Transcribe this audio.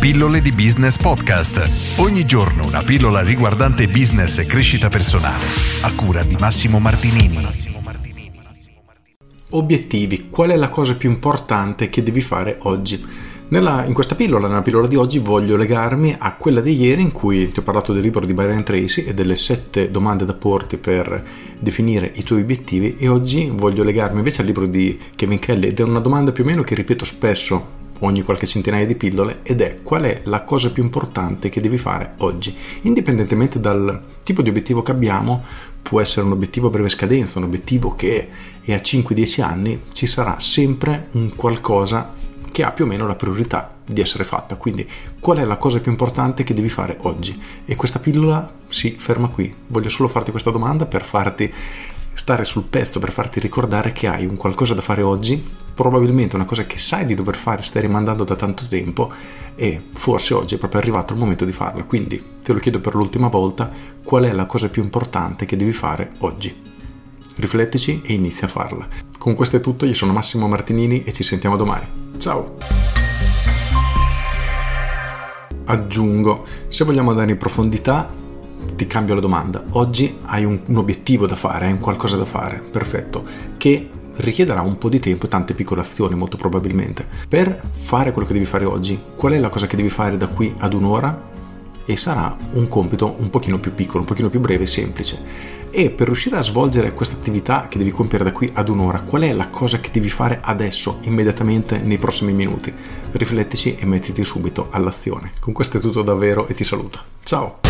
Pillole di Business Podcast. Ogni giorno una pillola riguardante business e crescita personale. A cura di Massimo Martinini. Obiettivi. Qual è la cosa più importante che devi fare oggi? Nella, in questa pillola, nella pillola di oggi, voglio legarmi a quella di ieri in cui ti ho parlato del libro di Byron Tracy e delle sette domande da porti per definire i tuoi obiettivi e oggi voglio legarmi invece al libro di Kevin Kelly ed è una domanda più o meno che ripeto spesso ogni qualche centinaia di pillole ed è qual è la cosa più importante che devi fare oggi. Indipendentemente dal tipo di obiettivo che abbiamo, può essere un obiettivo a breve scadenza, un obiettivo che è a 5-10 anni, ci sarà sempre un qualcosa che ha più o meno la priorità di essere fatta. Quindi qual è la cosa più importante che devi fare oggi? E questa pillola si ferma qui. Voglio solo farti questa domanda per farti stare sul pezzo, per farti ricordare che hai un qualcosa da fare oggi, probabilmente una cosa che sai di dover fare, stai rimandando da tanto tempo e forse oggi è proprio arrivato il momento di farla. Quindi te lo chiedo per l'ultima volta, qual è la cosa più importante che devi fare oggi? Riflettici e inizia a farla. Con questo è tutto, io sono Massimo Martinini e ci sentiamo domani. Ciao! Aggiungo, se vogliamo andare in profondità, ti cambio la domanda. Oggi hai un, un obiettivo da fare, hai un qualcosa da fare, perfetto, che richiederà un po' di tempo e tante piccole azioni molto probabilmente. Per fare quello che devi fare oggi, qual è la cosa che devi fare da qui ad un'ora? E sarà un compito un pochino più piccolo, un pochino più breve e semplice e per riuscire a svolgere questa attività che devi compiere da qui ad un'ora, qual è la cosa che devi fare adesso, immediatamente, nei prossimi minuti? Riflettici e mettiti subito all'azione. Con questo è tutto davvero e ti saluto. Ciao!